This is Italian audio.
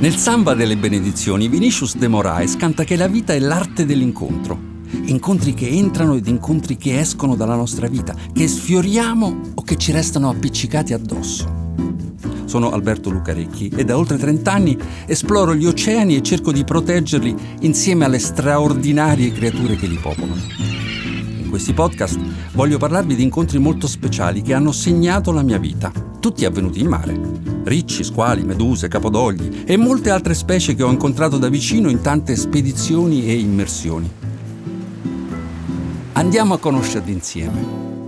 Nel Samba delle benedizioni, Vinicius de Moraes canta che la vita è l'arte dell'incontro. Incontri che entrano ed incontri che escono dalla nostra vita, che sfioriamo o che ci restano appiccicati addosso. Sono Alberto Lucarecchi e da oltre 30 anni esploro gli oceani e cerco di proteggerli insieme alle straordinarie creature che li popolano. In questi podcast voglio parlarvi di incontri molto speciali che hanno segnato la mia vita, tutti avvenuti in mare ricci, squali, meduse, capodogli e molte altre specie che ho incontrato da vicino in tante spedizioni e immersioni. Andiamo a conoscerli insieme.